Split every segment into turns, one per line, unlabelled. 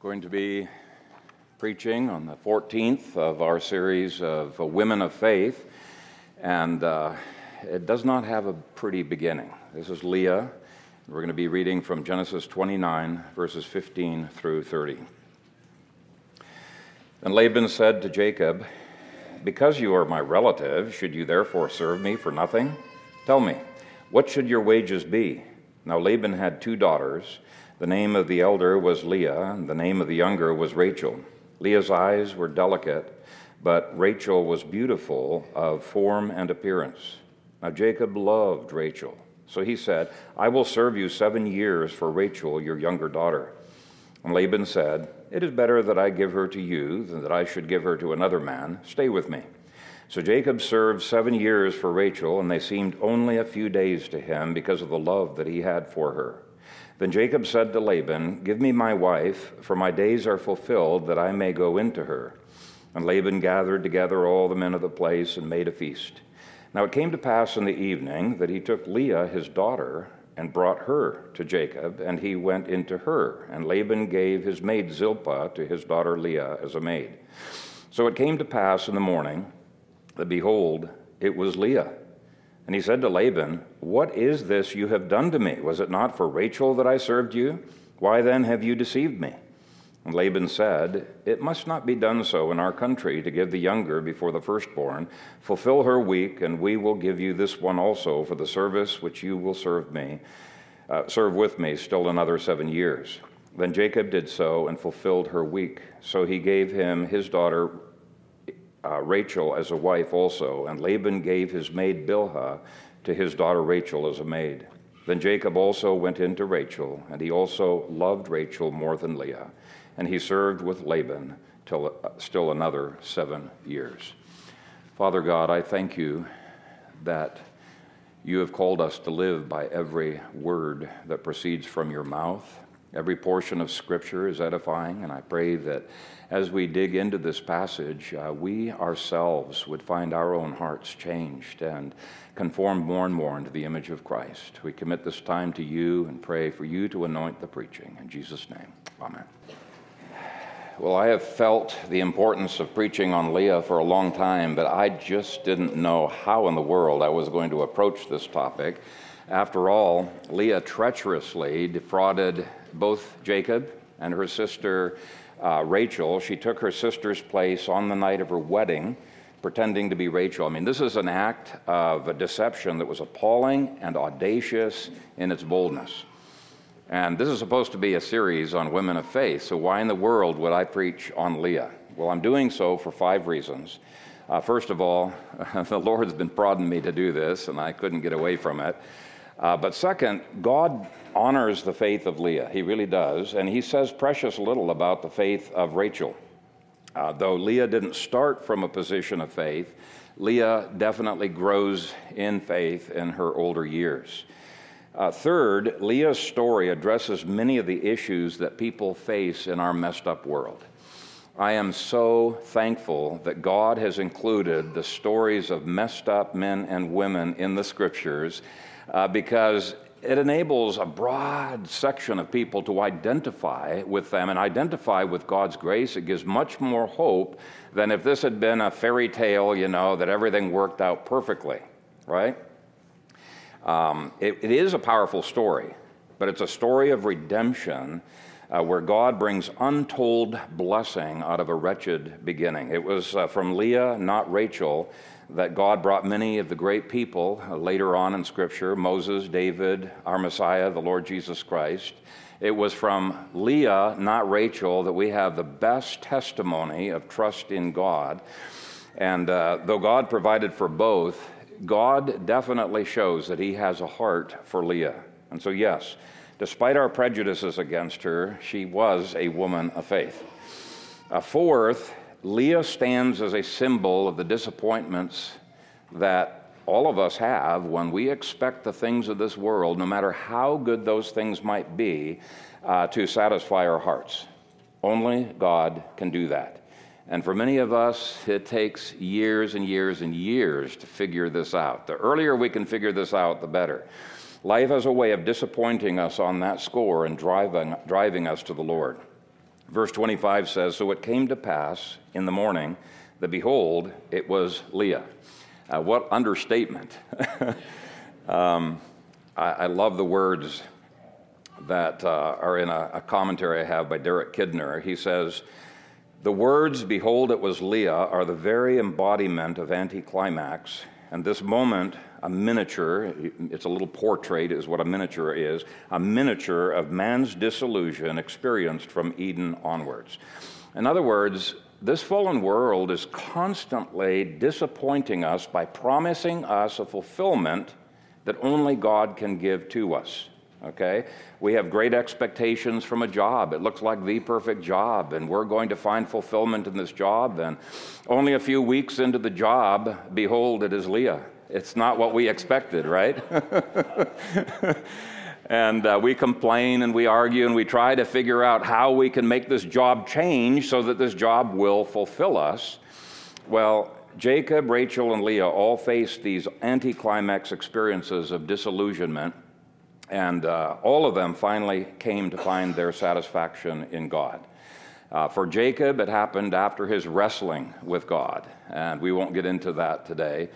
Going to be preaching on the 14th of our series of Women of Faith, and uh, it does not have a pretty beginning. This is Leah. We're going to be reading from Genesis 29, verses 15 through 30. And Laban said to Jacob, Because you are my relative, should you therefore serve me for nothing? Tell me, what should your wages be? Now Laban had two daughters. The name of the elder was Leah, and the name of the younger was Rachel. Leah's eyes were delicate, but Rachel was beautiful of form and appearance. Now Jacob loved Rachel, so he said, I will serve you seven years for Rachel, your younger daughter. And Laban said, It is better that I give her to you than that I should give her to another man. Stay with me. So Jacob served seven years for Rachel, and they seemed only a few days to him because of the love that he had for her. Then Jacob said to Laban, Give me my wife, for my days are fulfilled, that I may go into her. And Laban gathered together all the men of the place and made a feast. Now it came to pass in the evening that he took Leah his daughter and brought her to Jacob, and he went into her. And Laban gave his maid Zilpah to his daughter Leah as a maid. So it came to pass in the morning that behold, it was Leah. And he said to Laban, What is this you have done to me? Was it not for Rachel that I served you? Why then have you deceived me? And Laban said, It must not be done so in our country to give the younger before the firstborn. Fulfill her week, and we will give you this one also for the service which you will serve me, uh, serve with me still another seven years. Then Jacob did so and fulfilled her week. So he gave him his daughter uh, Rachel as a wife also, and Laban gave his maid Bilhah to his daughter Rachel as a maid. Then Jacob also went in to Rachel, and he also loved Rachel more than Leah, and he served with Laban till uh, still another seven years. Father God, I thank you that you have called us to live by every word that proceeds from your mouth. Every portion of Scripture is edifying, and I pray that as we dig into this passage, uh, we ourselves would find our own hearts changed and conformed more and more into the image of Christ. We commit this time to you and pray for you to anoint the preaching. In Jesus' name, amen. Well, I have felt the importance of preaching on Leah for a long time, but I just didn't know how in the world I was going to approach this topic. After all, Leah treacherously defrauded both Jacob and her sister uh, Rachel. She took her sister's place on the night of her wedding, pretending to be Rachel. I mean, this is an act of a deception that was appalling and audacious in its boldness. And this is supposed to be a series on women of faith, so why in the world would I preach on Leah? Well, I'm doing so for five reasons. Uh, first of all, the Lord's been prodding me to do this, and I couldn't get away from it. Uh, but second, God honors the faith of Leah. He really does. And he says precious little about the faith of Rachel. Uh, though Leah didn't start from a position of faith, Leah definitely grows in faith in her older years. Uh, third, Leah's story addresses many of the issues that people face in our messed up world. I am so thankful that God has included the stories of messed up men and women in the scriptures uh, because it enables a broad section of people to identify with them and identify with God's grace. It gives much more hope than if this had been a fairy tale, you know, that everything worked out perfectly, right? Um, it, it is a powerful story, but it's a story of redemption uh, where God brings untold blessing out of a wretched beginning. It was uh, from Leah, not Rachel, that God brought many of the great people uh, later on in Scripture Moses, David, our Messiah, the Lord Jesus Christ. It was from Leah, not Rachel, that we have the best testimony of trust in God. And uh, though God provided for both, God definitely shows that He has a heart for Leah. And so, yes, despite our prejudices against her, she was a woman of faith. A fourth, Leah stands as a symbol of the disappointments that all of us have when we expect the things of this world, no matter how good those things might be, uh, to satisfy our hearts. Only God can do that. And for many of us, it takes years and years and years to figure this out. The earlier we can figure this out, the better. Life has a way of disappointing us on that score and driving, driving us to the Lord. Verse 25 says So it came to pass in the morning that behold, it was Leah. Uh, what understatement. um, I, I, love the words that uh, are in a, a commentary I have by Derek Kidner. He says, The words, behold, it was Leah, are the very embodiment of anticlimax. And this moment, a miniature, it's a little portrait, is what a miniature is, a miniature of man's disillusion experienced from Eden onwards. In other words, this fallen world is constantly disappointing us by promising us a fulfillment that only God can give to us. Okay? We have great expectations from a job. It looks like the perfect job, and we're going to find fulfillment in this job. And only a few weeks into the job, behold, it is Leah. It's not what we expected, right? and uh, we complain and we argue and we try to figure out how we can make this job change so that this job will fulfill us. Well, Jacob, Rachel, and Leah all faced these anticlimax experiences of disillusionment, and uh, all of them finally came to find their satisfaction in God. Uh, for Jacob, it happened after his wrestling with God, and we won't get into that today.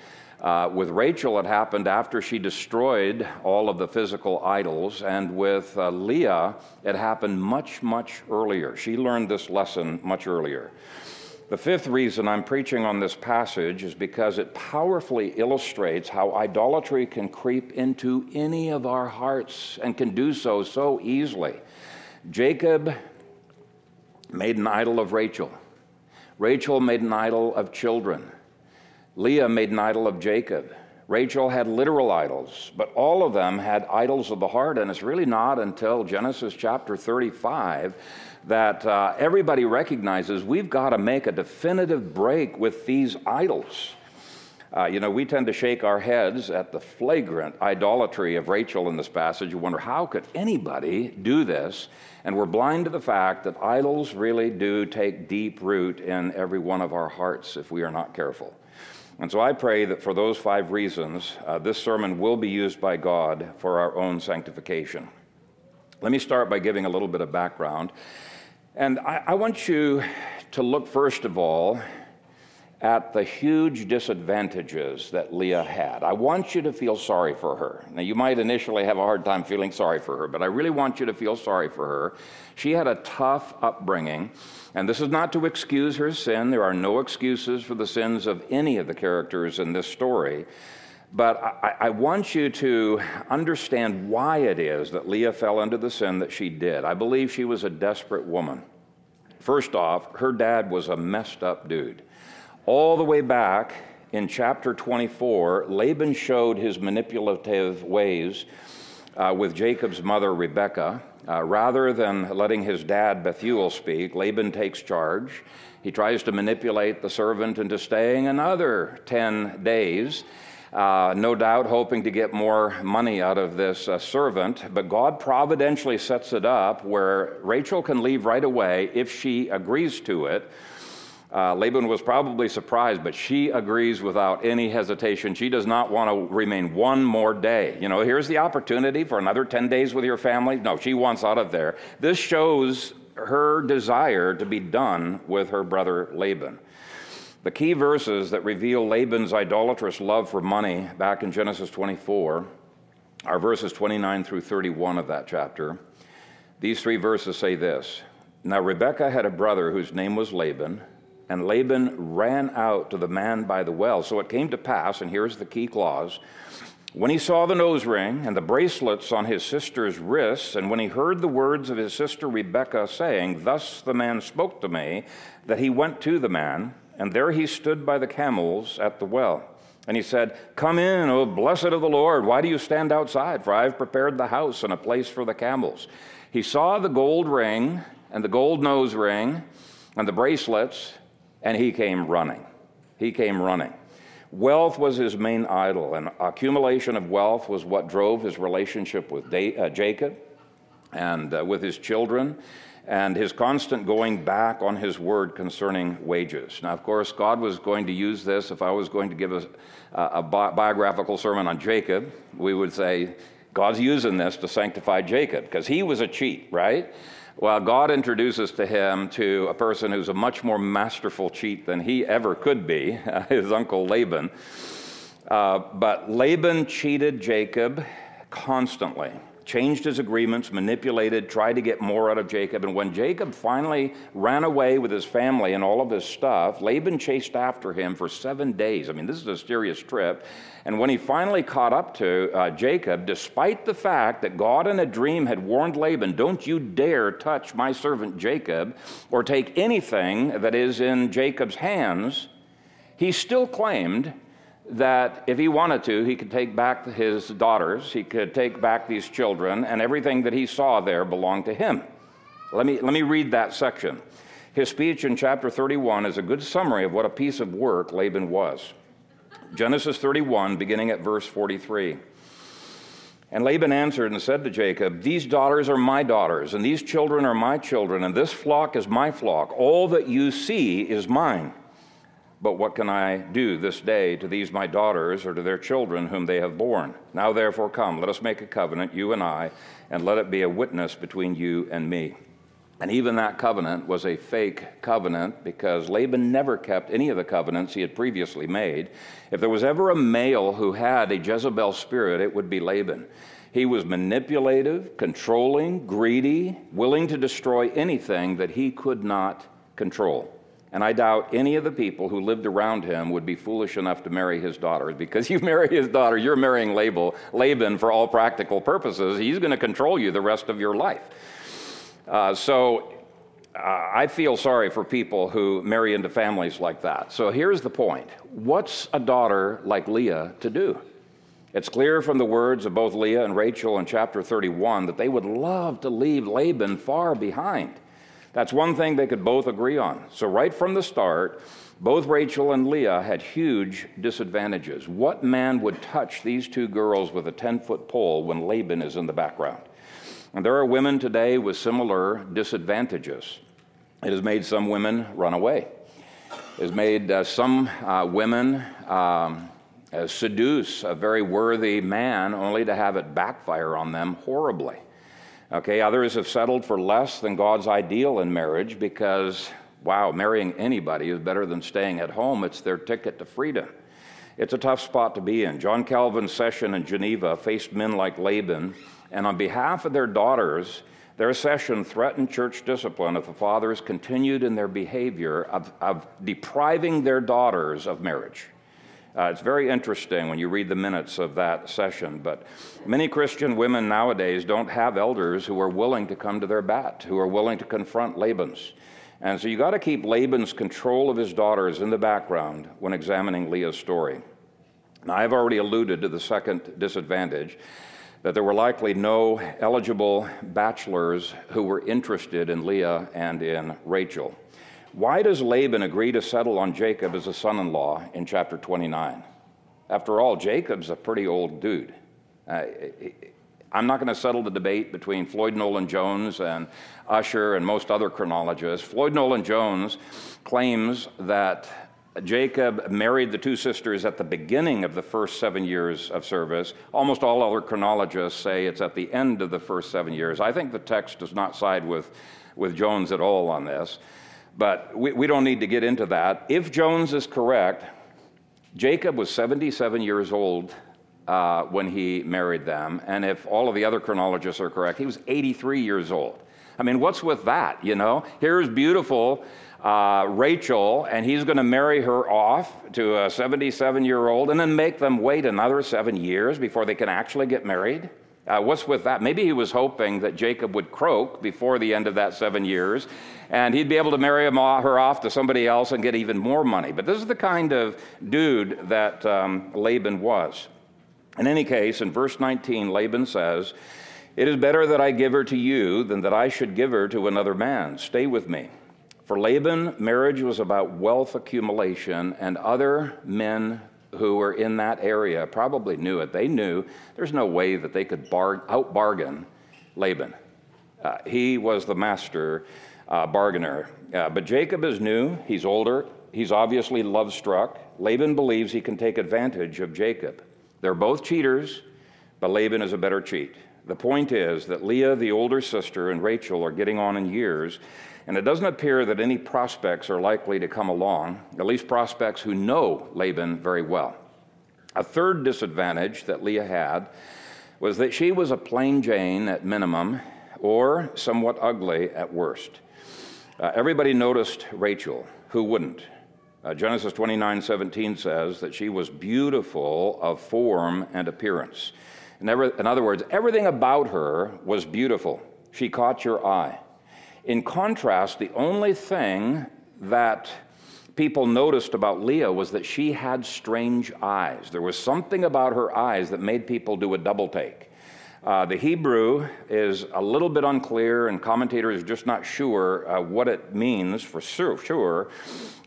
Uh, with Rachel, it happened after she destroyed all of the physical idols, and with uh, Leah, it happened much, much earlier. She learned this lesson much earlier. The fifth reason I'm preaching on this passage is because it powerfully illustrates how idolatry can creep into any of our hearts and can do so so easily. Jacob made an idol of Rachel. Rachel made an idol of children. Leah made an idol of Jacob. Rachel had literal idols, but all of them had idols of the heart. And it's really not until Genesis chapter 35 that uh, everybody recognizes we've got to make a definitive break with these idols. Uh, you know, we tend to shake our heads at the flagrant idolatry of Rachel in this passage. You wonder, how could anybody do this? And we're blind to the fact that idols really do take deep root in every one of our hearts if we are not careful. And so I pray that for those five reasons, uh, this sermon will be used by God for our own sanctification. Let me start by giving a little bit of background. And I, I want you to look, first of all, at the huge disadvantages that Leah had. I want you to feel sorry for her. Now, you might initially have a hard time feeling sorry for her, but I really want you to feel sorry for her. She had a tough upbringing, and this is not to excuse her sin. There are no excuses for the sins of any of the characters in this story. But I, I, want you to understand why it is that Leah fell into the sin that she did. I believe she was a desperate woman. First off, her dad was a messed up dude. All the way back in chapter 24, Laban showed his manipulative ways uh, with Jacob's mother, Rebekah. Uh, rather than letting his dad, Bethuel, speak, Laban takes charge. He tries to manipulate the servant into staying another 10 days. Uh, no doubt hoping to get more money out of this uh, servant, but God providentially sets it up where Rachel can leave right away if she agrees to it. Uh, Laban was probably surprised, but she agrees without any hesitation. She does not want to remain one more day. You know, here's the opportunity for another 10 days with your family. No, she wants out of there. This shows her desire to be done with her brother Laban. The key verses that reveal Laban's idolatrous love for money back in Genesis 24 are verses 29 through 31 of that chapter. These three verses say this Now Rebekah had a brother whose name was Laban and Laban ran out to the man by the well. So it came to pass, and here's the key clause when he saw the nose ring and the bracelets on his sister's wrists, and when he heard the words of his sister Rebekah saying, Thus the man spoke to me, that he went to the man, and there he stood by the camels at the well. And he said, Come in, O blessed of the Lord. Why do you stand outside? For I have prepared the house and a place for the camels. He saw the gold ring and the gold nose ring and the bracelets and he came running. He came running. Wealth was his main idol, and accumulation of wealth was what drove his relationship with uh, Jacob and uh, with his children, and his constant going back on his word concerning wages. Now, of course, God was going to use this. If I was going to give a, a bi- biographical sermon on Jacob, we would say, God's using this to sanctify Jacob, because he was a cheat, right? Well, God introduces to him to a person who's a much more masterful cheat than he ever could be, his uncle Laban. Uh, but Laban cheated Jacob constantly changed his agreements, manipulated, tried to get more out of Jacob. And when Jacob finally ran away with his family and all of his stuff, Laban chased after him for seven days. I mean, this is a serious trip. And when he finally caught up to uh, Jacob, despite the fact that God in a dream had warned Laban, Don't you dare touch my servant Jacob or take anything that is in Jacob's hands, he still claimed that if he wanted to, he could take back his daughters, he could take back these children, and everything that he saw there belonged to him. Let me, let me read that section. His speech in chapter 31 is a good summary of what a piece of work Laban was. Genesis 31, beginning at verse 43. And Laban answered and said to Jacob, These daughters are my daughters, and these children are my children, and this flock is my flock. All that you see is mine. But what can I do this day to these my daughters or to their children whom they have borne? Now therefore come, let us make a covenant, you and I, and let it be a witness between you and me. And even that covenant was a fake covenant because Laban never kept any of the covenants he had previously made. If there was ever a male who had a Jezebel spirit, it would be Laban. He was manipulative, controlling, greedy, willing to destroy anything that he could not control. And I doubt any of the people who lived around him would be foolish enough to marry his daughter because you marry his daughter, you're marrying Label, Laban for all practical purposes. He's going to control you the rest of your life. Uh, so uh, I feel sorry for people who marry into families like that. So here's the point What's a daughter like Leah to do? It's clear from the words of both Leah and Rachel in chapter 31 that they would love to leave Laban far behind. That's one thing they could both agree on. So, right from the start, both Rachel and Leah had huge disadvantages. What man would touch these two girls with a 10 foot pole when Laban is in the background? And there are women today with similar disadvantages. It has made some women run away. It has made uh, some uh, women um, uh, seduce a very worthy man only to have it backfire on them horribly. Okay, others have settled for less than God's ideal in marriage because, wow, marrying anybody is better than staying at home. It's their ticket to freedom. It's a tough spot to be in. John Calvin's session in Geneva faced men like Laban, and on behalf of their daughters, their session threatened church discipline if the fathers continued in their behavior of, of depriving their daughters of marriage. Uh, it's very interesting when you read the minutes of that session. But many Christian women nowadays don't have elders who are willing to come to their bat, who are willing to confront Laban's. And so you got to keep Laban's control of his daughters in the background when examining Leah's story. Now, I've already alluded to the second disadvantage that there were likely no eligible bachelors who were interested in Leah and in Rachel. Why does Laban agree to settle on Jacob as a son in law in chapter 29? After all, Jacob's a pretty old dude. Uh, I'm not going to settle the debate between Floyd Nolen Jones and Ussher and most other chronologists. Floyd Nolen Jones claims that Jacob married the two sisters at the beginning of the first seven years of service. Almost all other chronologists say it's at the end of the first seven years. I think the text does not side with, with Jones at all on this. But we, we don't need to get into that. If Jones is correct, Jacob was 77 years old uh, when he married them. And if all of the other chronologists are correct, he was 83 years old. I mean, what's with that, you know? Here's beautiful uh, Rachel, and he's going to marry her off to a 77 year old and then make them wait another seven years before they can actually get married. Uh, what's with that? Maybe he was hoping that Jacob would croak before the end of that seven years, and he'd be able to marry her off to somebody else and get even more money. But this is the kind of dude that um, Laban was. In any case, in verse 19, Laban says, It is better that I give her to you than that I should give her to another man. Stay with me. For Laban, marriage was about wealth accumulation, and other men who were in that area probably knew it. They knew there's no way that they could bar- out bargain Laban. Uh, he was the master uh, bargainer. Uh, but Jacob is new, he's older, he's obviously love struck. Laban believes he can take advantage of Jacob. They're both cheaters, but Laban is a better cheat. The point is that Leah, the older sister, and Rachel are getting on in years, and it doesn't appear that any prospects are likely to come along, at least prospects who know Laban very well. A third disadvantage that Leah had was that she was a plain Jane at minimum, or somewhat ugly at worst. Uh, everybody noticed Rachel. Who wouldn't? Uh, Genesis 29 17 says that she was beautiful of form and appearance. In, every, in other words, everything about her was beautiful. She caught your eye. In contrast, the only thing that people noticed about Leah was that she had strange eyes. There was something about her eyes that made people do a double take. Uh, the Hebrew is a little bit unclear, and commentators are just not sure uh, what it means for sure.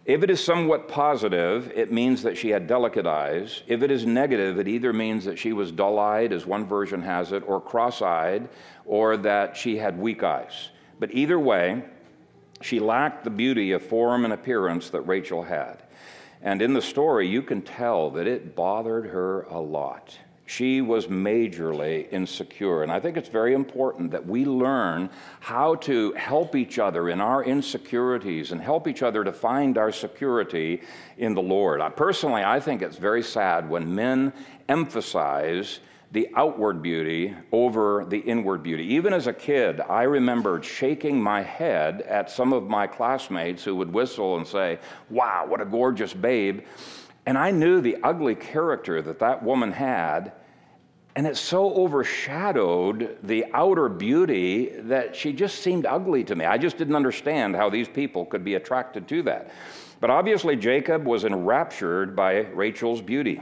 If it is somewhat positive, it means that she had delicate eyes. If it is negative, it either means that she was dull eyed, as one version has it, or cross eyed, or that she had weak eyes. But either way, she lacked the beauty of form and appearance that Rachel had. And in the story, you can tell that it bothered her a lot she was majorly insecure. And I think it's very important that we learn how to help each other in our insecurities and help each other to find our security in the Lord. I, personally, I think it's very sad when men emphasize the outward beauty over the inward beauty. Even as a kid, I remembered shaking my head at some of my classmates who would whistle and say, Wow, what a gorgeous babe. And I knew the ugly character that that woman had, and it so overshadowed the outer beauty that she just seemed ugly to me. I just didn't understand how these people could be attracted to that. But obviously, Jacob was enraptured by Rachel's beauty.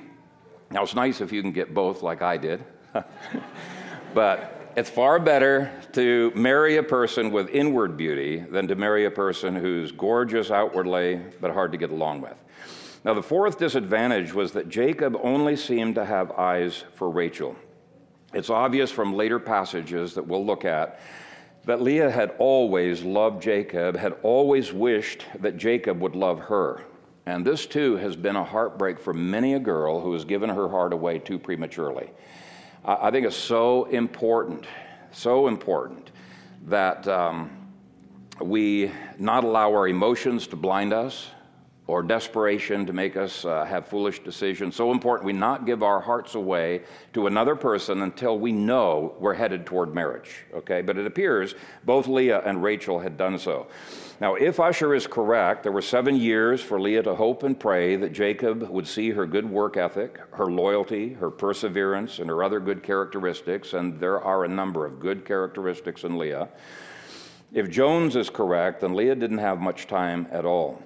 Now, it's nice if you can get both, like I did. but it's far better to marry a person with inward beauty than to marry a person who's gorgeous outwardly but hard to get along with. Now, the fourth disadvantage was that Jacob only seemed to have eyes for Rachel. It's obvious from later passages that we'll look at that Leah had always loved Jacob, had always wished that Jacob would love her. And this too has been a heartbreak for many a girl who has given her heart away too prematurely. I think it's so important, so important that um, we not allow our emotions to blind us, or desperation to make us uh, have foolish decisions. So important we not give our hearts away to another person until we know we're headed toward marriage. Okay, but it appears both Leah and Rachel had done so. Now, if Ussher is correct, there were seven years for Leah to hope and pray that Jacob would see her good work ethic, her loyalty, her perseverance, and her other good characteristics, and there are a number of good characteristics in Leah. If Jones is correct, then Leah didn't have much time at all.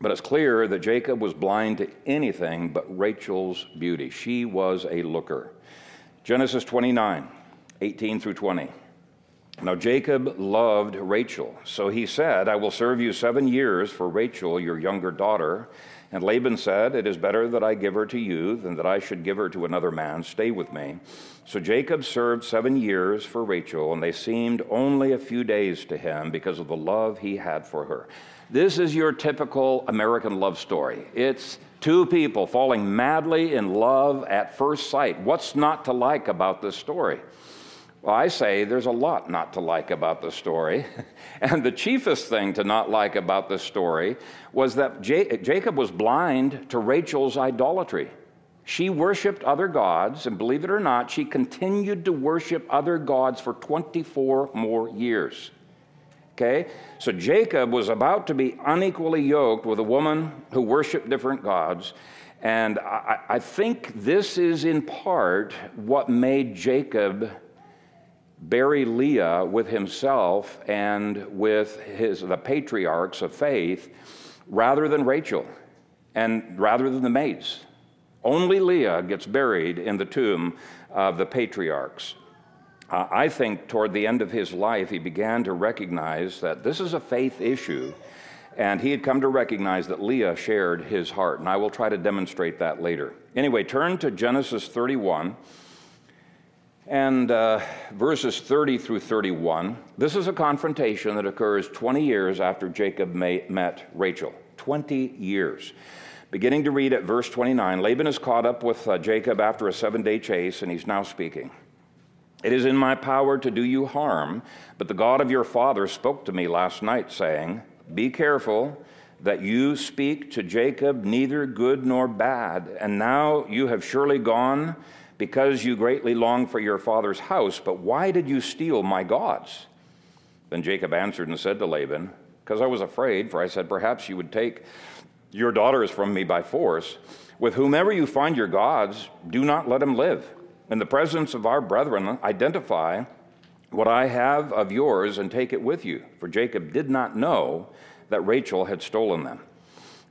But it's clear that Jacob was blind to anything but Rachel's beauty. She was a looker. Genesis 29, 18 through 20. Now Jacob loved Rachel, so he said, I will serve you seven years for Rachel, your younger daughter. And Laban said, It is better that I give her to you than that I should give her to another man. Stay with me. So Jacob served seven years for Rachel, and they seemed only a few days to him because of the love he had for her. This is your typical American love story. It's two people falling madly in love at first sight. What's not to like about this story? Well, I say there's a lot not to like about the story. and the chiefest thing to not like about the story was that Jacob was blind to Rachel's idolatry. She worshiped other gods, and believe it or not, she continued to worship other gods for 24 more years. Okay? So Jacob was about to be unequally yoked with a woman who worshiped different gods. And I, I think this is in part what made Jacob bury Leah with himself and with his, the patriarchs of faith rather than Rachel and rather than the maids. Only Leah gets buried in the tomb of the patriarchs. Uh, I think toward the end of his life, he began to recognize that this is a faith issue, and he had come to recognize that Leah shared his heart, and I will try to demonstrate that later. Anyway, turn to Genesis 31 and uh, verses 30 through 31. This is a confrontation that occurs 20 years after Jacob met Rachel. 20 years. Beginning to read at verse 29, Laban is caught up with uh, Jacob after a seven day chase, and he's now speaking. It is in my power to do you harm, but the God of your father spoke to me last night, saying, Be careful that you speak to Jacob neither good nor bad. And now you have surely gone because you greatly long for your father's house. But why did you steal my gods? Then Jacob answered and said to Laban, Because I was afraid, for I said, Perhaps you would take your daughters from me by force. With whomever you find your gods, do not let him live. In the presence of our brethren, identify what I have of yours and take it with you. For Jacob did not know that Rachel had stolen them.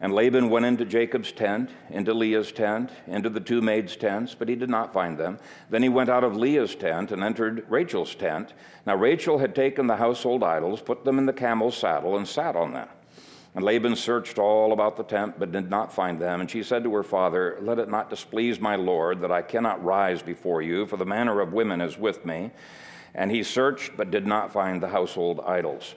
And Laban went into Jacob's tent, into Leah's tent, into the two maids' tents, but he did not find them. Then he went out of Leah's tent and entered Rachel's tent. Now Rachel had taken the household idols, put them in the camel's saddle, and sat on them. And Laban searched all about the tent, but did not find them. And she said to her father, Let it not displease my lord that I cannot rise before you, for the manner of women is with me. And he searched, but did not find the household idols.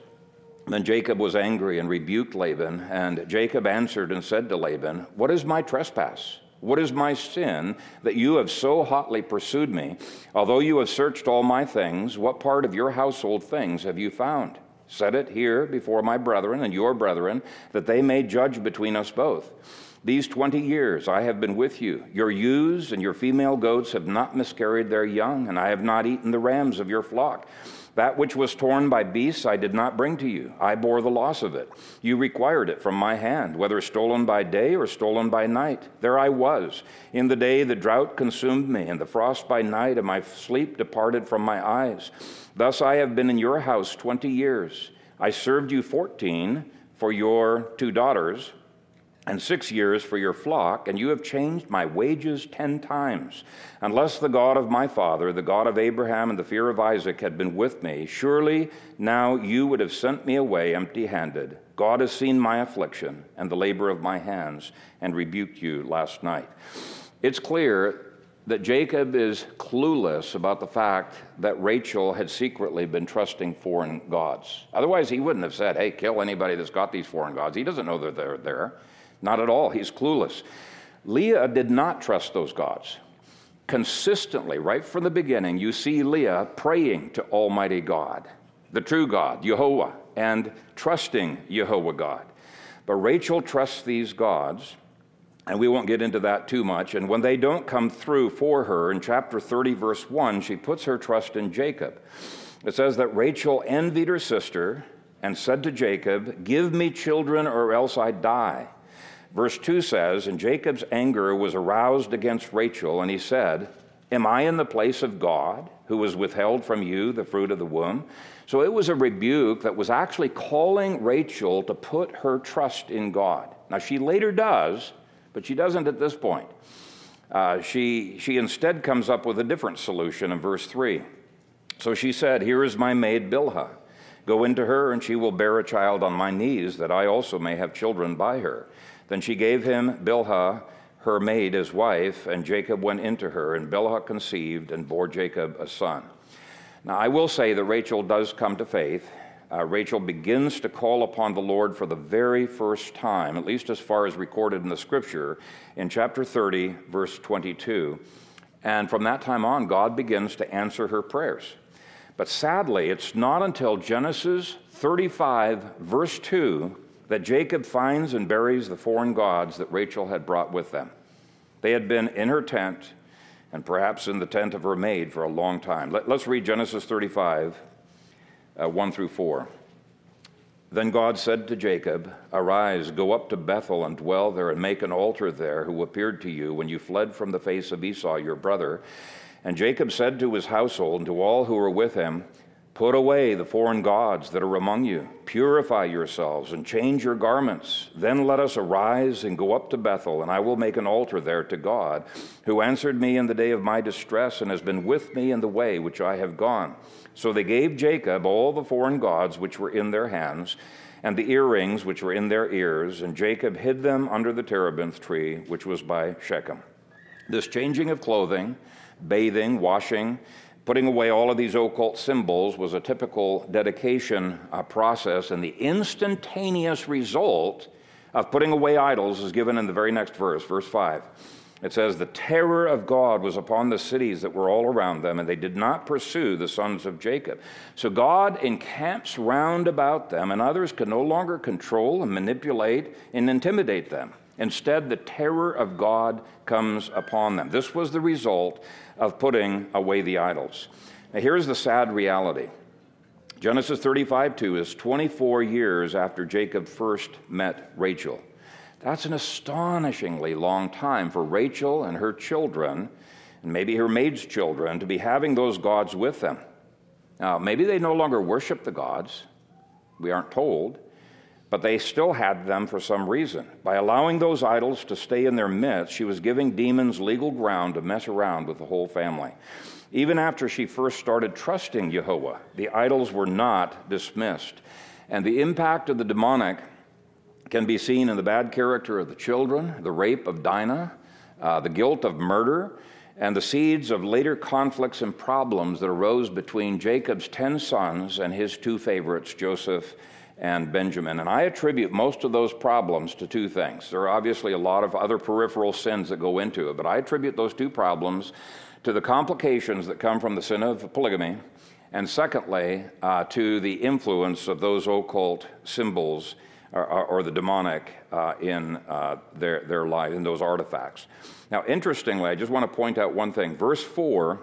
Then Jacob was angry and rebuked Laban, and Jacob answered and said to Laban, What is my trespass? What is my sin that you have so hotly pursued me? Although you have searched all my things, what part of your household things have you found? Set it here before my brethren and your brethren, that they may judge between us both. These twenty years I have been with you. Your ewes and your female goats have not miscarried their young, and I have not eaten the rams of your flock. That which was torn by beasts I did not bring to you. I bore the loss of it. You required it from my hand, whether stolen by day or stolen by night. There I was. In the day the drought consumed me, and the frost by night, and my sleep departed from my eyes. Thus I have been in your house twenty years. I served you fourteen for your two daughters and six years for your flock, and you have changed my wages ten times. Unless the God of my father, the God of Abraham and the fear of Isaac, had been with me, surely now you would have sent me away empty handed. God has seen my affliction and the labor of my hands and rebuked you last night. It's clear that Jacob is clueless about the fact that Rachel had secretly been trusting foreign gods. Otherwise, he wouldn't have said, Hey, kill anybody that's got these foreign gods. He doesn't know that they're there. Not at all. He's clueless. Leah did not trust those gods. Consistently, right from the beginning, you see Leah praying to Almighty God, the true God, Jehovah, and trusting Jehovah God. But Rachel trusts these gods, and we won't get into that too much. And when they don't come through for her, in chapter 30, verse 1, she puts her trust in Jacob. It says that Rachel envied her sister and said to Jacob, Give me children, or else I die. Verse 2 says, And Jacob's anger was aroused against Rachel, and he said, Am I in the place of God, who has withheld from you the fruit of the womb? So it was a rebuke that was actually calling Rachel to put her trust in God. Now, she later does, but she doesn't at this point. Uh, she, she instead comes up with a different solution in verse 3. So she said, Here is my maid Bilhah. Go into her, and she will bear a child on my knees, that I also may have children by her. Then she gave him Bilhah, her maid, as wife, and Jacob went into her, and Bilhah conceived and bore Jacob a son. Now, I will say that Rachel does come to faith. Uh, Rachel begins to call upon the Lord for the very first time, at least as far as recorded in the scripture, in chapter 30, verse 22. And from that time on, God begins to answer her prayers. But sadly, it's not until Genesis 35, verse 2, that Jacob finds and buries the foreign gods that Rachel had brought with them. They had been in her tent and perhaps in the tent of her maid for a long time. Let, us read Genesis 35, uh, 1 through 4. Then God said to Jacob, Arise, go up to Bethel and dwell there, and make an altar there, who appeared to you when you fled from the face of Esau your brother. And Jacob said to his household and to all who were with him, Put away the foreign gods that are among you. Purify yourselves and change your garments. Then let us arise and go up to Bethel, and I will make an altar there to God, who answered me in the day of my distress and has been with me in the way which I have gone. So they gave Jacob all the foreign gods which were in their hands, and the earrings which were in their ears, and Jacob hid them under the terebinth tree which was by Shechem. This changing of clothing, bathing, washing, Putting away all of these occult symbols was a typical dedication uh, process, and the instantaneous result of putting away idols is given in the very next verse, verse 5. It says, The terror of God was upon the cities that were all around them, and they did not pursue the sons of Jacob. So God encamps round about them, and others can no longer control and manipulate and intimidate them. Instead, the terror of God comes upon them. This was the result of putting away the idols. Now, here's the sad reality Genesis 35 2 is 24 years after Jacob first met Rachel. That's an astonishingly long time for Rachel and her children, and maybe her maid's children, to be having those gods with them. Now, maybe they no longer worship the gods. We aren't told. But they still had them for some reason. By allowing those idols to stay in their midst, she was giving demons legal ground to mess around with the whole family. Even after she first started trusting Jehovah, the idols were not dismissed. And the impact of the demonic can be seen in the bad character of the children, the rape of Dinah, uh, the guilt of murder, and the seeds of later conflicts and problems that arose between Jacob's ten sons and his two favorites, Joseph and Benjamin. And I attribute most of those problems to two things. There are obviously a lot of other peripheral sins that go into it, but I attribute those two problems to the complications that come from the sin of polygamy, and secondly, uh, to the influence of those occult symbols or, or the demonic uh, in uh, their, their life, in those artifacts. Now, interestingly, I just want to point out one thing. Verse 4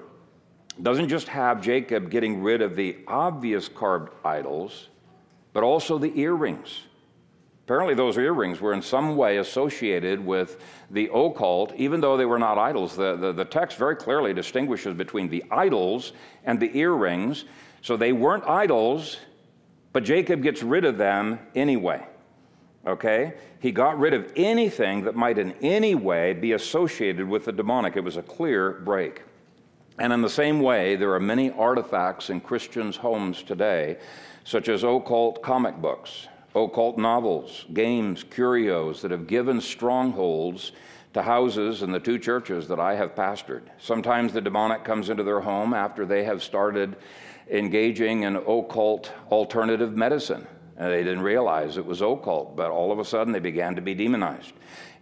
doesn't just have Jacob getting rid of the obvious carved idols, but also the earrings. Apparently, those earrings were in some way associated with the occult, even though they were not idols. The, the, the, text very clearly distinguishes between the idols and the earrings. So they weren't idols, but Jacob gets rid of them anyway okay? He got rid of anything that might in any way be associated with the demonic. It was a clear break. And in the same way, there are many artifacts in Christians' homes today, such as occult comic books, occult novels, games, curios that have given strongholds to houses in the two churches that I have pastored. Sometimes the demonic comes into their home after they have started engaging in occult alternative medicine and they didn't realize it was occult, but all of a sudden they began to be demonized.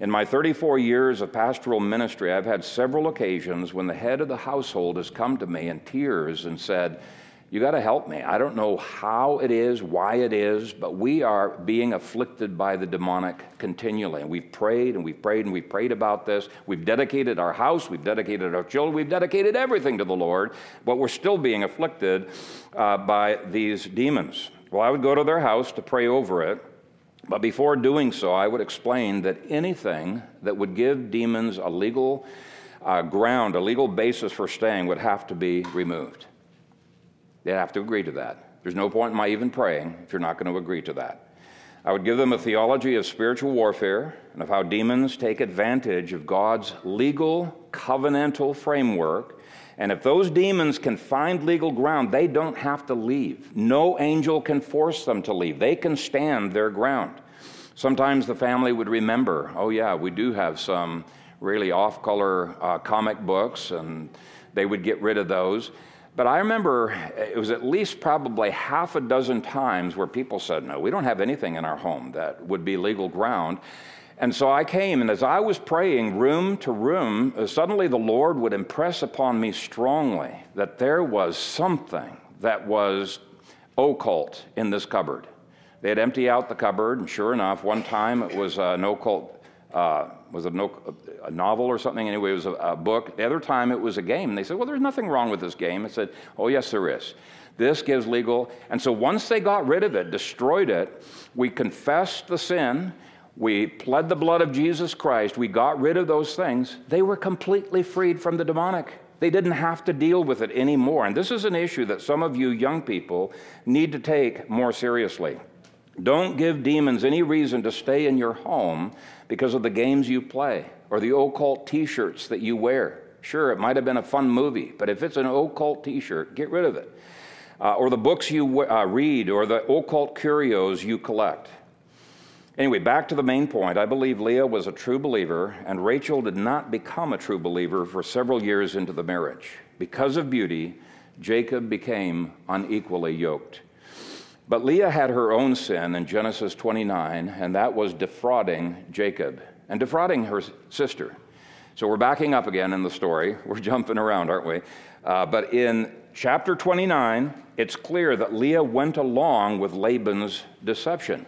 In my 34 years of pastoral ministry, I've had several occasions when the head of the household has come to me in tears and said, You got to help me. I don't know how it is, why it is, but we are being afflicted by the demonic continually. And we've prayed and we've prayed and we've prayed about this. We've dedicated our house, we've dedicated our children, we've dedicated everything to the Lord, but we're still being afflicted uh, by these demons. Well, I would go to their house to pray over it, but before doing so, I would explain that anything that would give demons a legal uh, ground, a legal basis for staying, would have to be removed. They'd have to agree to that. There's no point in my even praying if you're not going to agree to that. I would give them a theology of spiritual warfare and of how demons take advantage of God's legal covenantal framework and if those demons can find legal ground, they don't have to leave. No angel can force them to leave, they can stand their ground. Sometimes the family would remember, oh, yeah, we do have some really off color uh, comic books, and they would get rid of those. But I remember it was at least probably half a dozen times where people said, no, we don't have anything in our home that would be legal ground. And so I came, and as I was praying room to room, uh, suddenly the Lord would impress upon me strongly that there was something that was occult in this cupboard. They'd empty out the cupboard, and sure enough, one time it was an occult, uh, was a, no, a, novel or something. Anyway, it was a, a, book. The other time it was a game. And they said, Well, there's nothing wrong with this game. I said, Oh, yes, there is. This gives legal. And so once they got rid of it, destroyed it, we confessed the sin we pled the blood of Jesus Christ, we got rid of those things, they were completely freed from the demonic. They didn't have to deal with it anymore. And this is an issue that some of you young people need to take more seriously. Don't give demons any reason to stay in your home because of the games you play or the occult t shirts that you wear. Sure, it might have been a fun movie, but if it's an occult t shirt, get rid of it. Uh, or the books you uh, read or the occult curios you collect. Anyway, back to the main point. I believe Leah was a true believer, and Rachel did not become a true believer for several years into the marriage. Because of beauty, Jacob became unequally yoked. But Leah had her own sin in Genesis 29, and that was defrauding Jacob and defrauding her sister. So we're backing up again in the story. We're jumping around, aren't we? Uh, but in chapter 29, it's clear that Leah went along with Laban's deception.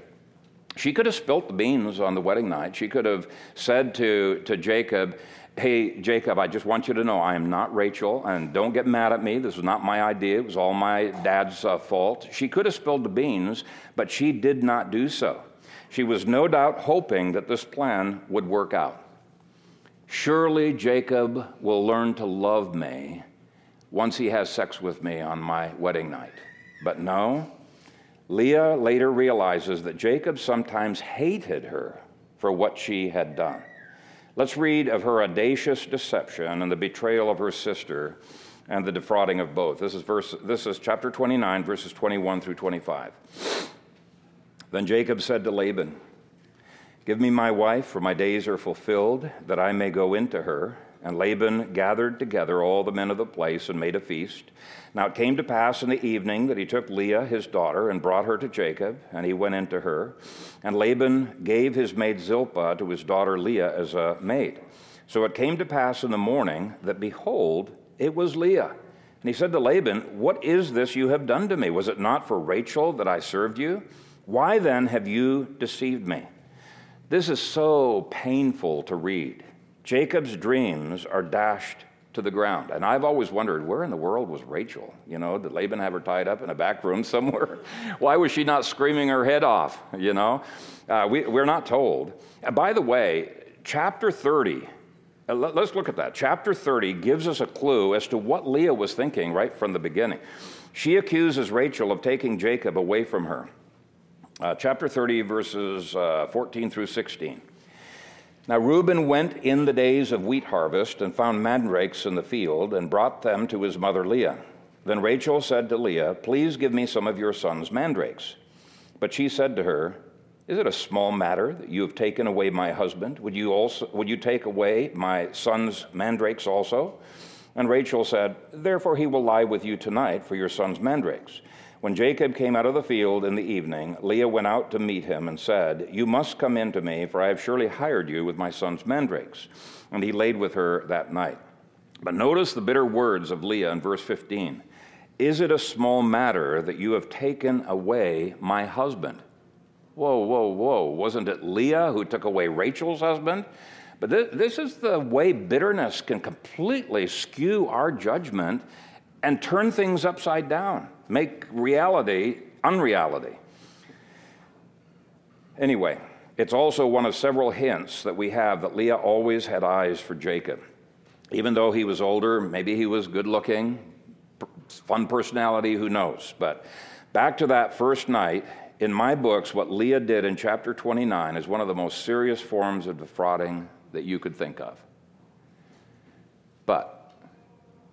She could have spilt the beans on the wedding night. She could have said to, to Jacob, Hey, Jacob, I just want you to know I am not Rachel, and don't get mad at me. This was not my idea. It was all my dad's uh, fault. She could have spilled the beans, but she did not do so. She was no doubt hoping that this plan would work out. Surely Jacob will learn to love me once he has sex with me on my wedding night. But no, Leah later realizes that Jacob sometimes hated her for what she had done. Let's read of her audacious deception and the betrayal of her sister and the defrauding of both. This is, verse, this is chapter 29, verses 21 through 25. Then Jacob said to Laban, Give me my wife, for my days are fulfilled, that I may go into her. And Laban gathered together all the men of the place and made a feast. Now it came to pass in the evening that he took Leah, his daughter, and brought her to Jacob, and he went into her. And Laban gave his maid Zilpah to his daughter Leah as a maid. So it came to pass in the morning that, behold, it was Leah. And he said to Laban, What is this you have done to me? Was it not for Rachel that I served you? Why then have you deceived me? This is so painful to read. Jacob's dreams are dashed to the ground. And I've always wondered where in the world was Rachel? You know, did Laban have her tied up in a back room somewhere? Why was she not screaming her head off? You know, uh, we, we're not told. And by the way, chapter 30, uh, let's look at that. Chapter 30 gives us a clue as to what Leah was thinking right from the beginning. She accuses Rachel of taking Jacob away from her. Uh, chapter 30, verses uh, 14 through 16. Now Reuben went in the days of wheat harvest and found mandrakes in the field and brought them to his mother Leah. Then Rachel said to Leah, Please give me some of your son's mandrakes. But she said to her, Is it a small matter that you have taken away my husband? Would you, also, would you take away my son's mandrakes also? And Rachel said, Therefore he will lie with you tonight for your son's mandrakes. When Jacob came out of the field in the evening, Leah went out to meet him and said, You must come in to me, for I have surely hired you with my son's mandrakes. And he laid with her that night. But notice the bitter words of Leah in verse 15 Is it a small matter that you have taken away my husband? Whoa, whoa, whoa. Wasn't it Leah who took away Rachel's husband? But this, this is the way bitterness can completely skew our judgment and turn things upside down make reality unreality. Anyway, it's also one of several hints that we have that Leah always had eyes for Jacob. Even though he was older, maybe he was good looking, fun personality, who knows. But back to that first night, in my books, what Leah did in chapter 29 is one of the most serious forms of defrauding that you could think of. But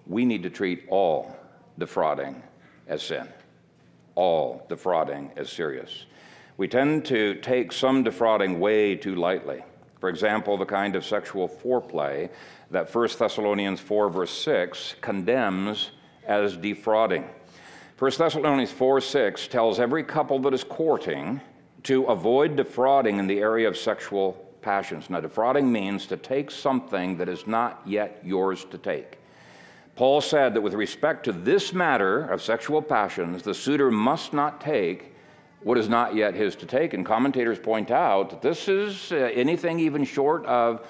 we need to treat all defrauding as sin. All defrauding is serious. We tend to take some defrauding way too lightly. For example, the kind of sexual foreplay that 1 Thessalonians 4, verse 6 condemns as defrauding. 1 Thessalonians 4 6 tells every couple that is courting to avoid defrauding in the area of sexual passions. Now, defrauding means to take something that is not yet yours to take. Paul said that with respect to this matter of sexual passions, the suitor must not take what is not yet his to take. And commentators point out that this is uh, anything even short of,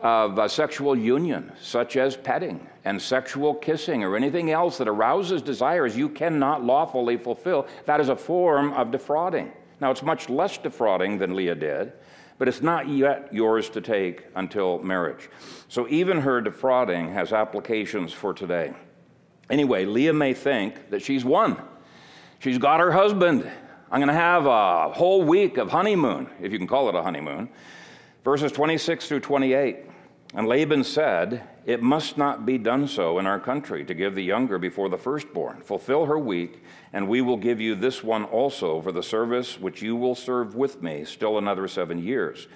of a sexual union, such as petting and sexual kissing or anything else that arouses desires you cannot lawfully fulfill. That is a form of defrauding. Now, it's much less defrauding than Leah did but it's not yet yours to take until marriage. So even her defrauding has applications for today. Anyway, Leah may think that she's won. She's got her husband. I'm going to have a whole week of honeymoon, if you can call it a honeymoon. Verses 26 through 28. And Laban said, It must not be done so in our country to give the younger before the firstborn. Fulfill her week, and we will give you this one also for the service which you will serve with me still another seven years.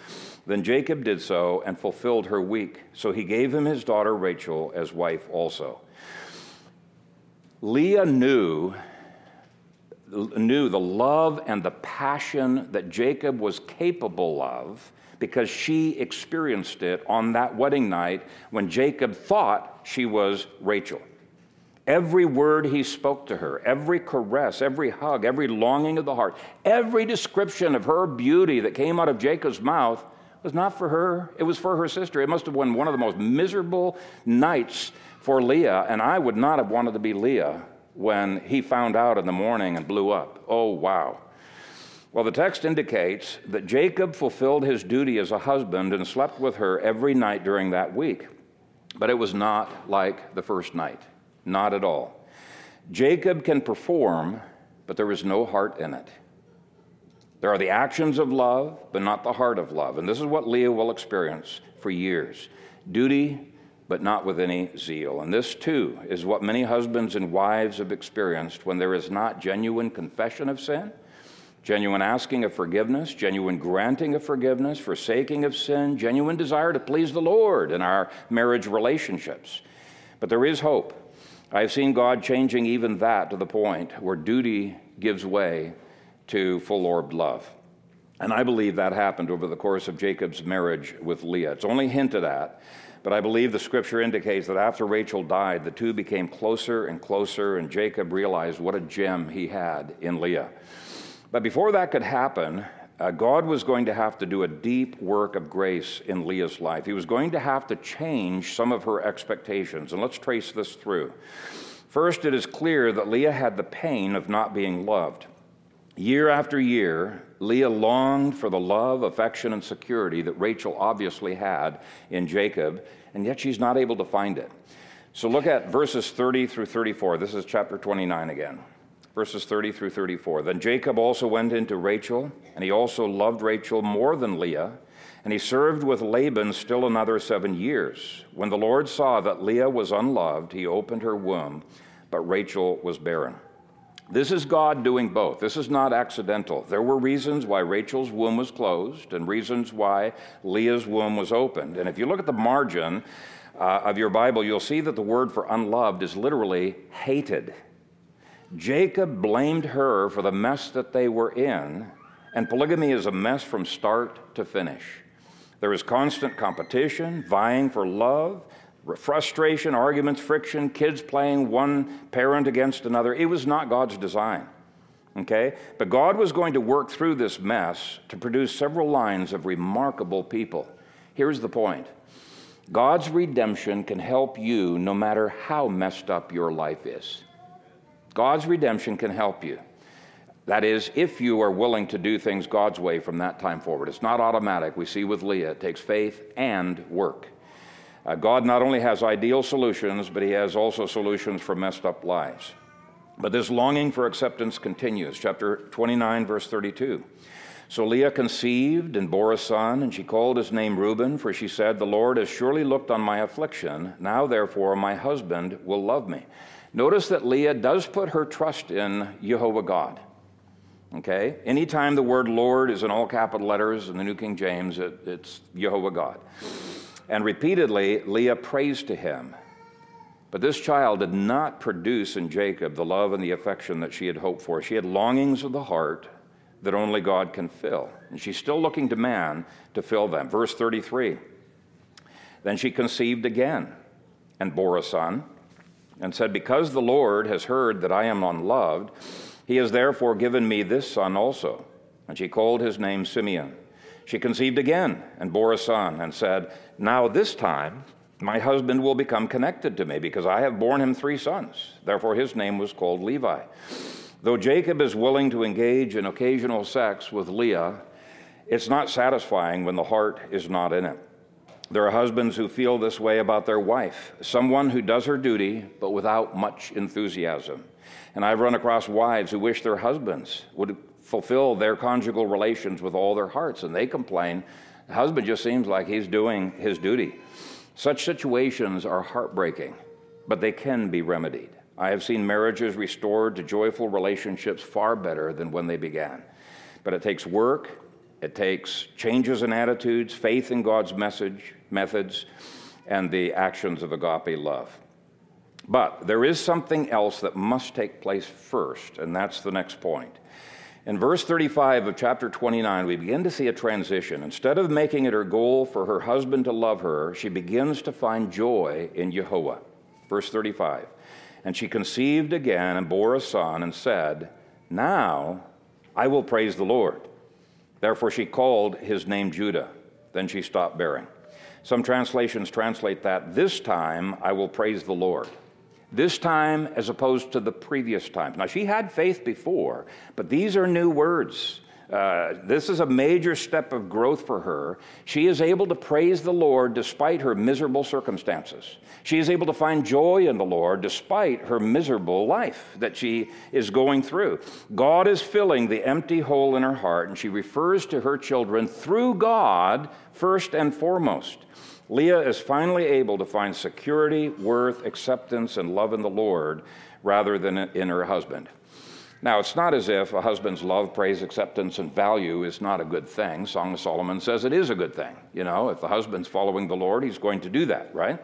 Then Jacob did so and fulfilled her week. So he gave him his daughter Rachel as wife also. Leah knew knew the love and the passion that Jacob was capable of because she experienced it on that wedding night when Jacob thought she was Rachel. Every word he spoke to her, every caress, every hug, every longing of the heart, every description of her beauty that came out of Jacob's mouth was not for her, it was for her sister. It must have been one of the most miserable nights for Leah, and I would not have wanted to be Leah when he found out in the morning and blew up. Oh, wow. Well, the text indicates that Jacob fulfilled his duty as a husband and slept with her every night during that week. But it was not like the first night, not at all. Jacob can perform, but there is no heart in it. There are the actions of love, but not the heart of love. And this is what Leah will experience for years duty, but not with any zeal. And this, too, is what many husbands and wives have experienced when there is not genuine confession of sin, genuine asking of forgiveness, genuine granting of forgiveness, forsaking of sin, genuine desire to please the Lord in our marriage relationships. But there is hope. I've seen God changing even that to the point where duty gives way to full orbed love. And I believe that happened over the course of Jacob's marriage with Leah. It's only hinted at, but I believe the scripture indicates that after Rachel died, the two became closer and closer, and Jacob realized what a gem he had in Leah. But before that could happen, uh, God was going to have to do a deep work of grace in Leah's life. He was going to have to change some of her expectations. And let's trace this through. First, it is clear that Leah had the pain of not being loved. Year after year, Leah longed for the love, affection, and security that Rachel obviously had in Jacob, and yet she's not able to find it. So look at verses 30 through 34. This is chapter 29 again. Verses 30 through 34. Then Jacob also went into Rachel, and he also loved Rachel more than Leah, and he served with Laban still another seven years. When the Lord saw that Leah was unloved, he opened her womb, but Rachel was barren. This is God doing both. This is not accidental. There were reasons why Rachel's womb was closed and reasons why Leah's womb was opened. And if you look at the margin uh, of your Bible, you'll see that the word for unloved is literally hated. Jacob blamed her for the mess that they were in, and polygamy is a mess from start to finish. There is constant competition, vying for love, frustration, arguments, friction, kids playing one parent against another. It was not God's design. Okay? But God was going to work through this mess to produce several lines of remarkable people. Here's the point God's redemption can help you no matter how messed up your life is. God's redemption can help you. That is, if you are willing to do things God's way from that time forward. It's not automatic. We see with Leah, it takes faith and work. Uh, God not only has ideal solutions, but He has also solutions for messed up lives. But this longing for acceptance continues. Chapter 29, verse 32. So Leah conceived and bore a son, and she called his name Reuben, for she said, The Lord has surely looked on my affliction. Now, therefore, my husband will love me. Notice that Leah does put her trust in Jehovah God. Okay? Anytime the word Lord is in all capital letters in the New King James, it, it's Jehovah God. And repeatedly, Leah prays to him. But this child did not produce in Jacob the love and the affection that she had hoped for. She had longings of the heart that only God can fill. And she's still looking to man to fill them. Verse 33 Then she conceived again and bore a son, and said, Because the Lord has heard that I am unloved, he has therefore given me this son also. And she called his name Simeon. She conceived again and bore a son, and said, Now this time my husband will become connected to me, because I have borne him three sons. Therefore his name was called Levi. Though Jacob is willing to engage in occasional sex with Leah, it's not satisfying when the heart is not in it. There are husbands who feel this way about their wife, someone who does her duty but without much enthusiasm. And I've run across wives who wish their husbands would fulfill their conjugal relations with all their hearts, and they complain, the husband just seems like he's doing his duty. Such situations are heartbreaking, but they can be remedied. I have seen marriages restored to joyful relationships far better than when they began. But it takes work, it takes changes in attitudes, faith in God's message, methods, and the actions of agape love. But there is something else that must take place first, and that's the next point. In verse 35 of chapter 29, we begin to see a transition. Instead of making it her goal for her husband to love her, she begins to find joy in Jehovah. Verse 35 And she conceived again and bore a son and said, Now I will praise the Lord. Therefore she called his name Judah. Then she stopped bearing. Some translations translate that, This time I will praise the Lord this time as opposed to the previous times. Now, she had faith before, but these are new words. Uh, this is a major step of growth for her. She is able to praise the Lord despite her miserable circumstances. She is able to find joy in the Lord despite her miserable life that she is going through. God is filling the empty hole in her heart, and she refers to her children through God first and foremost. Leah is finally able to find security, worth, acceptance, and love in the Lord rather than in her husband. Now, it's not as if a husband's love, praise, acceptance, and value is not a good thing. Song of Solomon says it is a good thing. You know, if the husband's following the Lord, he's going to do that, right?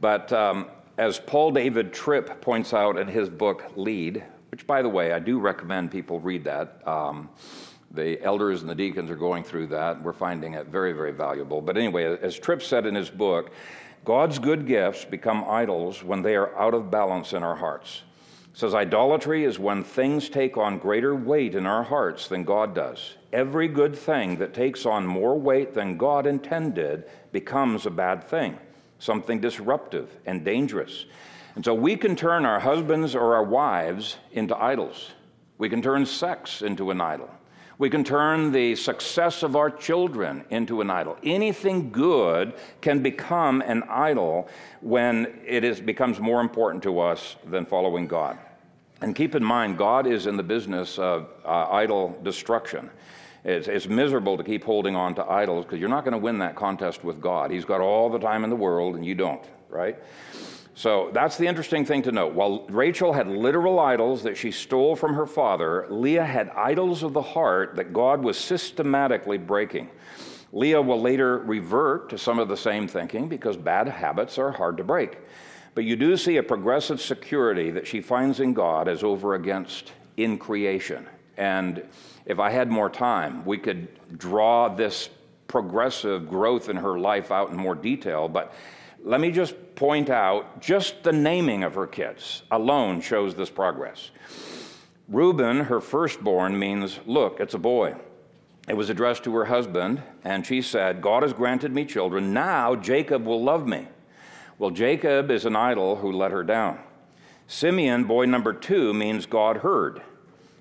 But um, as Paul David Tripp points out in his book, Lead, which, by the way, I do recommend people read that. Um, the elders and the deacons are going through that. We're finding it very, very valuable. But anyway, as Tripp said in his book, God's good gifts become idols when they are out of balance in our hearts. Says idolatry is when things take on greater weight in our hearts than God does. Every good thing that takes on more weight than God intended becomes a bad thing, something disruptive and dangerous. And so we can turn our husbands or our wives into idols. We can turn sex into an idol. We can turn the success of our children into an idol. Anything good can become an idol when it is, becomes more important to us than following God. And keep in mind, God is in the business of uh, idol destruction. It's, it's, miserable to keep holding on to idols because you're not going to win that contest with God. He's got all the time in the world, and you don't, right? So that's the interesting thing to note. While Rachel had literal idols that she stole from her father, Leah had idols of the heart that God was systematically breaking. Leah will later revert to some of the same thinking because bad habits are hard to break. But you do see a progressive security that she finds in God as over against in creation. And if I had more time, we could draw this progressive growth in her life out in more detail. But let me just point out just the naming of her kids alone shows this progress. Reuben, her firstborn, means, Look, it's a boy. It was addressed to her husband, and she said, God has granted me children. Now Jacob will love me. Well, Jacob is an idol who let her down. Simeon, boy number two, means God heard.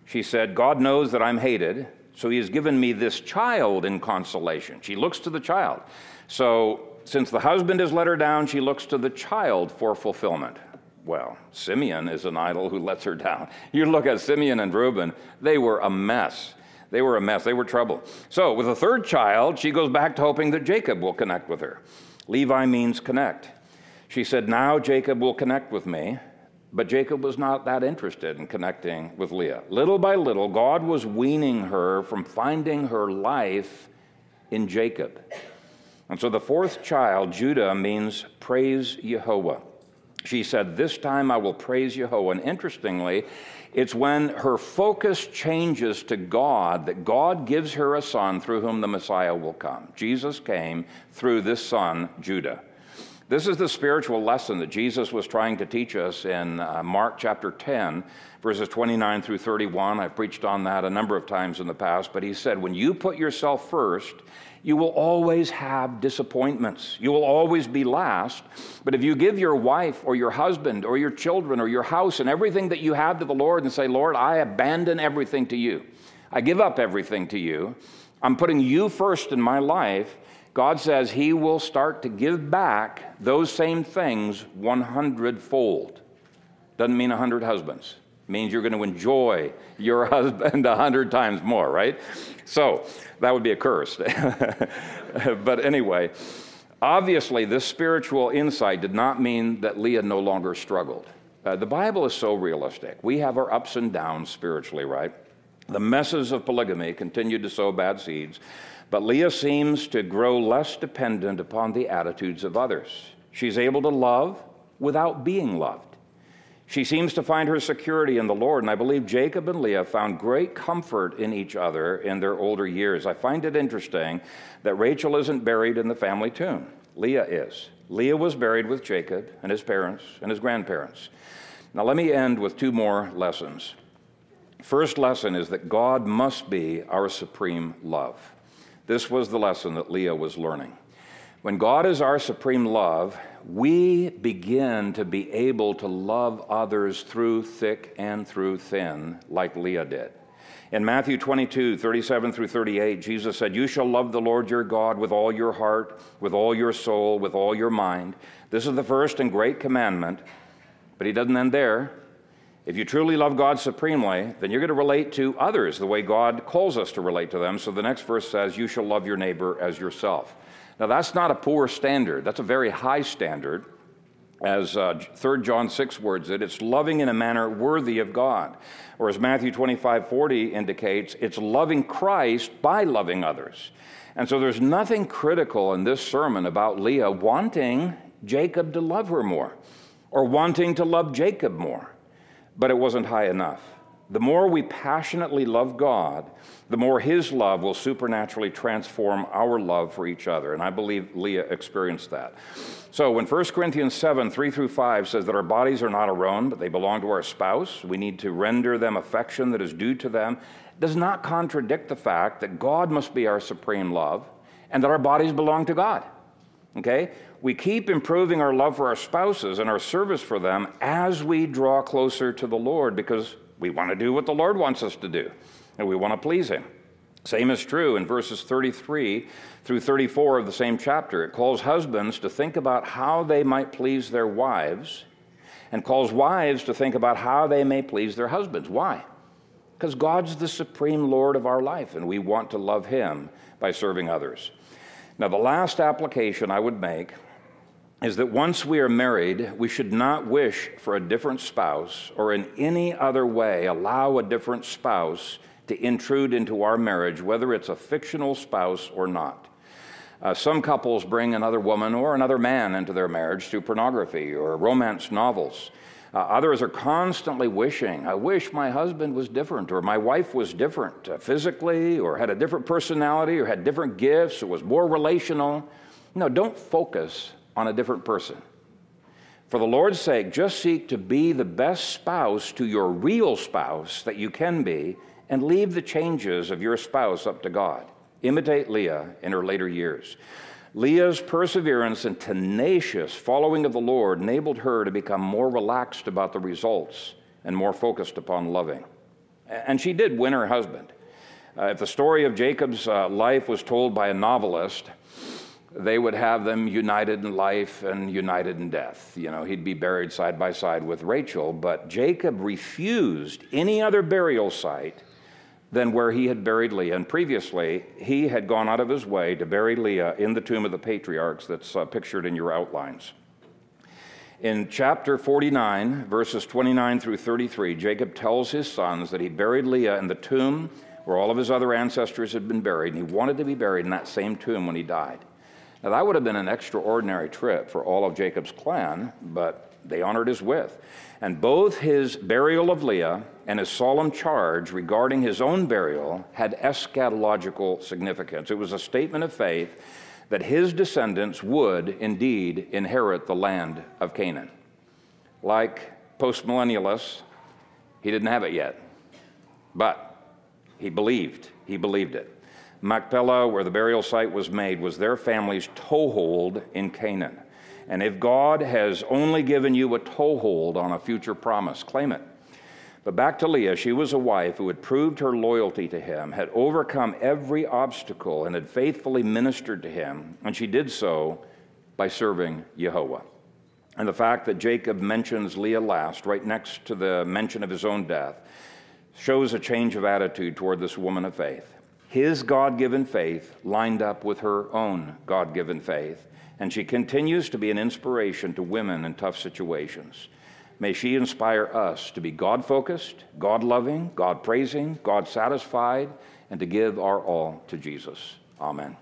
She said, God knows that I'm hated, so he has given me this child in consolation. She looks to the child. So since the husband has let her down, she looks to the child for fulfillment. Well, Simeon is an idol who lets her down. You look at Simeon and Reuben, they were a mess. They were a mess. They were trouble. So, with a third child, she goes back to hoping that Jacob will connect with her. Levi means connect. She said, Now Jacob will connect with me. But Jacob was not that interested in connecting with Leah. Little by little, God was weaning her from finding her life in Jacob. And so the fourth child, Judah, means praise Jehovah. She said, This time I will praise Jehovah. And interestingly, it's when her focus changes to God that God gives her a son through whom the Messiah will come. Jesus came through this son, Judah. This is the spiritual lesson that Jesus was trying to teach us in uh, Mark chapter 10, verses 29 through 31. I've preached on that a number of times in the past, but he said, When you put yourself first, you will always have disappointments. You will always be last. But if you give your wife or your husband or your children or your house and everything that you have to the Lord and say, Lord, I abandon everything to you, I give up everything to you, I'm putting you first in my life, God says He will start to give back those same things 100 fold. Doesn't mean 100 husbands means you're going to enjoy your husband a hundred times more, right? So that would be a curse. but anyway, obviously, this spiritual insight did not mean that Leah no longer struggled. Uh, the Bible is so realistic. We have our ups and downs spiritually, right? The messes of polygamy continued to sow bad seeds, but Leah seems to grow less dependent upon the attitudes of others. She's able to love without being loved. She seems to find her security in the Lord, and I believe Jacob and Leah found great comfort in each other in their older years. I find it interesting that Rachel isn't buried in the family tomb. Leah is. Leah was buried with Jacob and his parents and his grandparents. Now, let me end with two more lessons. First lesson is that God must be our supreme love. This was the lesson that Leah was learning. When God is our supreme love, we begin to be able to love others through thick and through thin, like Leah did. In Matthew 22, 37 through 38, Jesus said, You shall love the Lord your God with all your heart, with all your soul, with all your mind. This is the first and great commandment. But he doesn't end there. If you truly love God supremely, then you're going to relate to others the way God calls us to relate to them. So the next verse says, You shall love your neighbor as yourself. Now, that's not a poor standard, that's a very high standard. As uh, 3 John 6 words it, it's loving in a manner worthy of God. Or as Matthew 25 40 indicates, it's loving Christ by loving others. And so there's nothing critical in this sermon about Leah wanting Jacob to love her more or wanting to love Jacob more, but it wasn't high enough. The more we passionately love God, the more His love will supernaturally transform our love for each other. And I believe Leah experienced that. So when 1 Corinthians 7 3 through 5 says that our bodies are not our own, but they belong to our spouse, we need to render them affection that is due to them, does not contradict the fact that God must be our supreme love and that our bodies belong to God. Okay? We keep improving our love for our spouses and our service for them as we draw closer to the Lord because we want to do what the Lord wants us to do, and we want to please Him. Same is true in verses 33 through 34 of the same chapter. It calls husbands to think about how they might please their wives, and calls wives to think about how they may please their husbands. Why? Because God's the supreme Lord of our life, and we want to love Him by serving others. Now, the last application I would make is that once we are married, we should not wish for a different spouse or in any other way allow a different spouse to intrude into our marriage, whether it's a fictional spouse or not. Uh, some couples bring another woman or another man into their marriage through pornography or romance novels. Uh, others are constantly wishing, I wish my husband was different or my wife was different uh, physically or had a different personality or had different gifts or was more relational. No, don't focus on a different person. For the Lord's sake, just seek to be the best spouse to your real spouse that you can be and leave the changes of your spouse up to God. Imitate Leah in her later years. Leah's perseverance and tenacious following of the Lord enabled her to become more relaxed about the results and more focused upon loving. And she did win her husband. Uh, if the story of Jacob's uh, life was told by a novelist, they would have them united in life and united in death. You know, he'd be buried side by side with Rachel, but Jacob refused any other burial site than where he had buried Leah. And previously, he had gone out of his way to bury Leah in the tomb of the patriarchs that's uh, pictured in your outlines. In chapter 49, verses 29 through 33, Jacob tells his sons that he buried Leah in the tomb where all of his other ancestors had been buried, and he wanted to be buried in that same tomb when he died. Now, that would have been an extraordinary trip for all of Jacob's clan, but they honored his with. And both his burial of Leah and his solemn charge regarding his own burial had eschatological significance. It was a statement of faith that his descendants would indeed inherit the land of Canaan. Like postmillennialists, he didn't have it yet, but he believed. He believed it. Machpelah, where the burial site was made, was their family's toehold in Canaan. And if God has only given you a toehold on a future promise, claim it. But back to Leah, she was a wife who had proved her loyalty to him, had overcome every obstacle, and had faithfully ministered to him, and she did so by serving Jehovah. And the fact that Jacob mentions Leah last, right next to the mention of his own death, shows a change of attitude toward this woman of faith his God given faith lined up with her own God given faith, and she continues to be an inspiration to women in tough situations. May she inspire us to be God focused, God loving, God praising, God satisfied, and to give our all to Jesus. Amen.